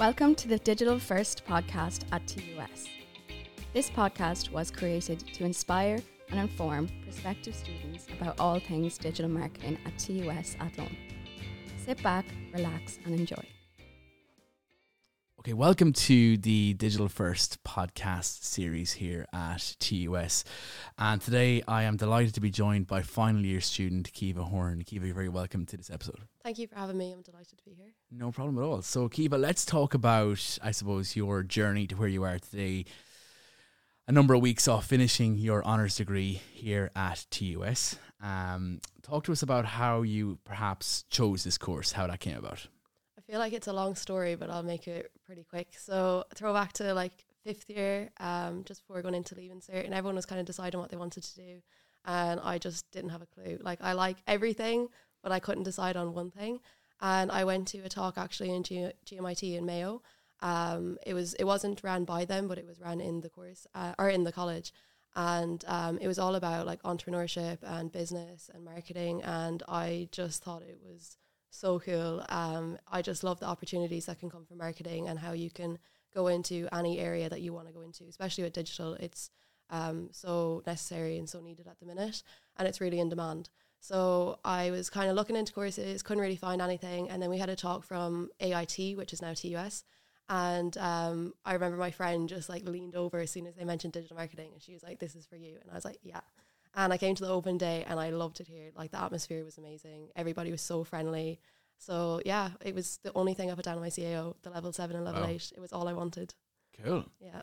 Welcome to the Digital First podcast at TUS. This podcast was created to inspire and inform prospective students about all things digital marketing at TUS At Athlone. Sit back, relax, and enjoy. Okay, welcome to the Digital First podcast series here at TUS. And today I am delighted to be joined by final year student Caoimhe Horan. Caoimhe, you're very welcome to this episode. Thank you for having me. I'm delighted to be here. No problem at all. So, Caoimhe, let's talk about, I suppose, your journey to where you are today. A number of weeks off finishing your honours degree here at TUS. Um, talk to us about how you perhaps chose this course, how that came about. Feel like it's a long story, but I'll make it pretty quick. So throw back to like fifth year, um, just before going into leaving cert, and everyone was kind of deciding what they wanted to do, and I just didn't have a clue. Like I like everything, but I couldn't decide on one thing. And I went to a talk actually in G- GMIT in Mayo. Um, it was it wasn't ran by them, but it was ran in the course uh, or in the college, and um, it was all about like entrepreneurship and business and marketing. And I just thought it was so cool. Um, I just love the opportunities that can come from marketing and how you can go into any area that you want to go into, especially with digital. It's um, so necessary and so needed at the minute, and it's really in demand. So I was kind of looking into courses, couldn't really find anything, and then we had a talk from AIT, which is now TUS. And um, I remember my friend just like leaned over as soon as they mentioned digital marketing, and she was like, "This is for you," and I was like, "Yeah." And I came to the open day and I loved it here. Like the atmosphere was amazing. Everybody was so friendly. So yeah, it was the only thing I put down on my CAO, the level seven and level wow. eight. It was all I wanted. Cool. Yeah.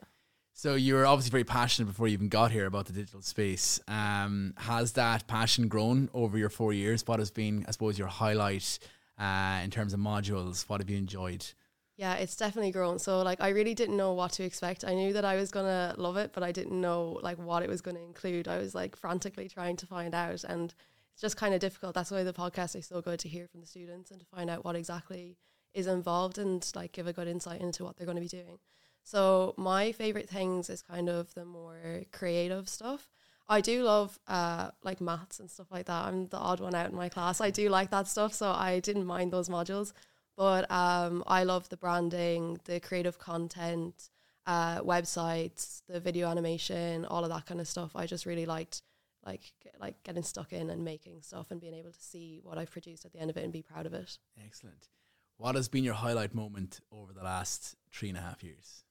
So you were obviously very passionate before you even got here about the digital space. Um, has that passion grown over your four years? What has been, I suppose, your highlight uh, in terms of modules? What have you enjoyed? Yeah, it's definitely grown. So like I really didn't know what to expect. I knew that I was gonna love it, but I didn't know like what it was gonna include. I was like frantically trying to find out and it's just kind of difficult. That's why the podcast is so good to hear from the students and to find out what exactly is involved and like give a good insight into what they're to be doing. So my favorite things is kind of the more creative stuff. I do love uh, like maths and stuff like that. I'm the odd one out in my class. I do like that stuff, so I didn't mind those modules. But um, I love the branding, the creative content, uh, websites, the video animation, all of that kind of stuff. I just really liked like like getting stuck in and making stuff and being able to see what I've produced at the end of it and be proud of it. Excellent. What has been your highlight moment over the last three and a half years?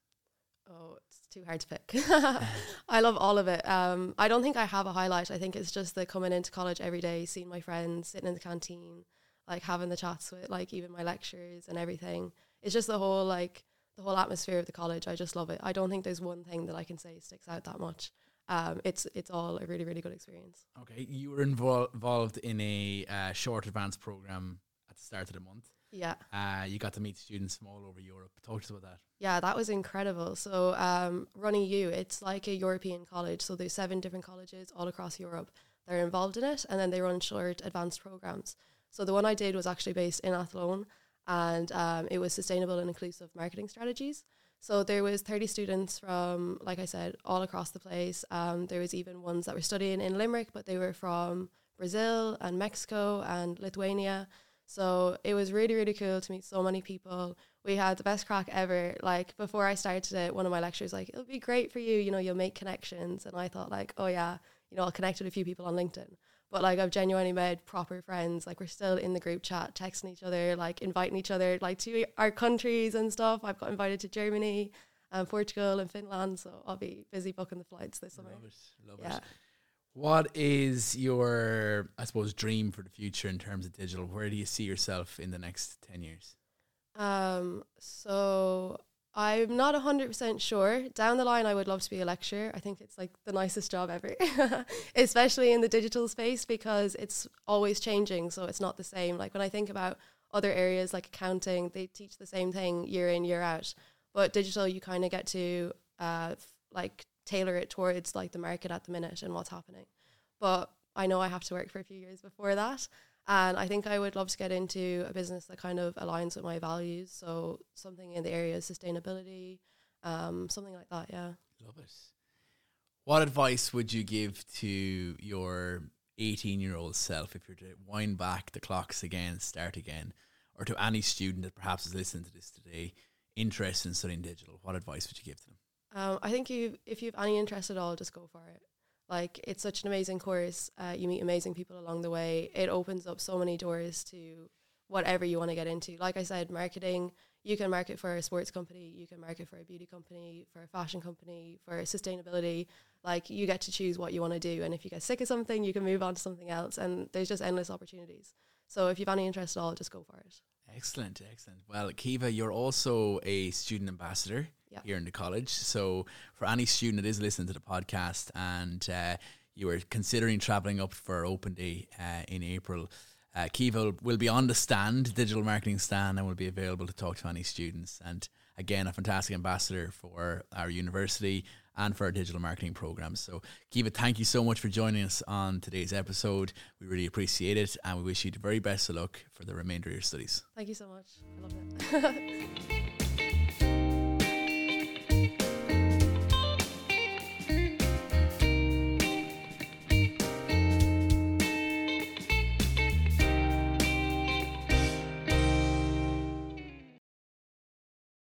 Oh, it's too hard to pick. I love all of it. Um, I don't think I have a highlight. I think it's just the coming into college every day, seeing my friends, sitting in the canteen, like having the chats with like even my lecturers and everything. It's just the whole like the whole atmosphere of the college. I just love it. I don't think there's one thing that I can say sticks out that much. Um, it's it's all a really really good experience. Okay, you were invol- involved in a uh, short advanced program at the start of the month. Yeah. Uh, you got to meet students from all over Europe. Talk to us about that. Yeah, that was incredible. So, um, RunEU, it's like a European college. So, there's seven different colleges all across Europe that are involved in it, and then they run short advanced programs. So the one I did was actually based in Athlone, and um, it was sustainable and inclusive marketing strategies. So there was 30 students from, like I said, all across the place. Um, there was even ones that were studying in Limerick, but they were from Brazil and Mexico and Lithuania. So it was really, really cool to meet so many people. We had the best crack ever. Like before I started it, one of my lecturers like, it'll be great for you, you know, you'll make connections. And I thought like, oh yeah, you know, I'll connect with a few people on LinkedIn. But like I've genuinely made proper friends. Like we're still in the group chat, texting each other, like inviting each other like to our countries and stuff. I've got invited to Germany and Portugal and Finland, so I'll be busy booking the flights this summer. Love it, love yeah. it. What is your, I suppose, dream for the future in terms of digital? Where do you see yourself in the next ten years? Um, so I'm not 100% sure. Down the line, I would love to be a lecturer. I think it's like the nicest job ever, especially in the digital space because it's always changing. So it's not the same. Like when I think about other areas like accounting, they teach the same thing year in, year out. But digital, you kind of get to uh, f- like tailor it towards like the market at the minute and what's happening. But I know I have to work for a few years before that. And I think I would love to get into a business that kind of aligns with my values. So something in the area of sustainability, um, something like that. Yeah. Love it. What advice would you give to your 18 year old self if you're to wind back the clocks again, start again, or to any student that perhaps is listening to this today interested in studying digital, what advice would you give to them? Um, I think you, if you have any interest at all, just go for it. Like it's such an amazing course. Uh, you meet amazing people along the way. It opens up so many doors to whatever you want to get into. Like I said, marketing. You can market for a sports company. You can market for a beauty company, for a fashion company, for sustainability. Like you get to choose what you want to do. And if you get sick of something, you can move on to something else. And there's just endless opportunities. So if you've any interest at all, just go for it. Excellent, excellent. Well, Caoimhe, you're also a student ambassador Yeah. here in the college. So, for any student that is listening to the podcast and uh, you are considering traveling up for Open Day uh, in April, uh, Caoimhe will, will be on the stand, digital marketing stand, and will be available to talk to any students. And again, a fantastic ambassador for our university and for our digital marketing programs. So, Caoimhe, thank you so much for joining us on today's episode. We really appreciate it, and we wish you the very best of luck for the remainder of your studies. Thank you so much. I love it.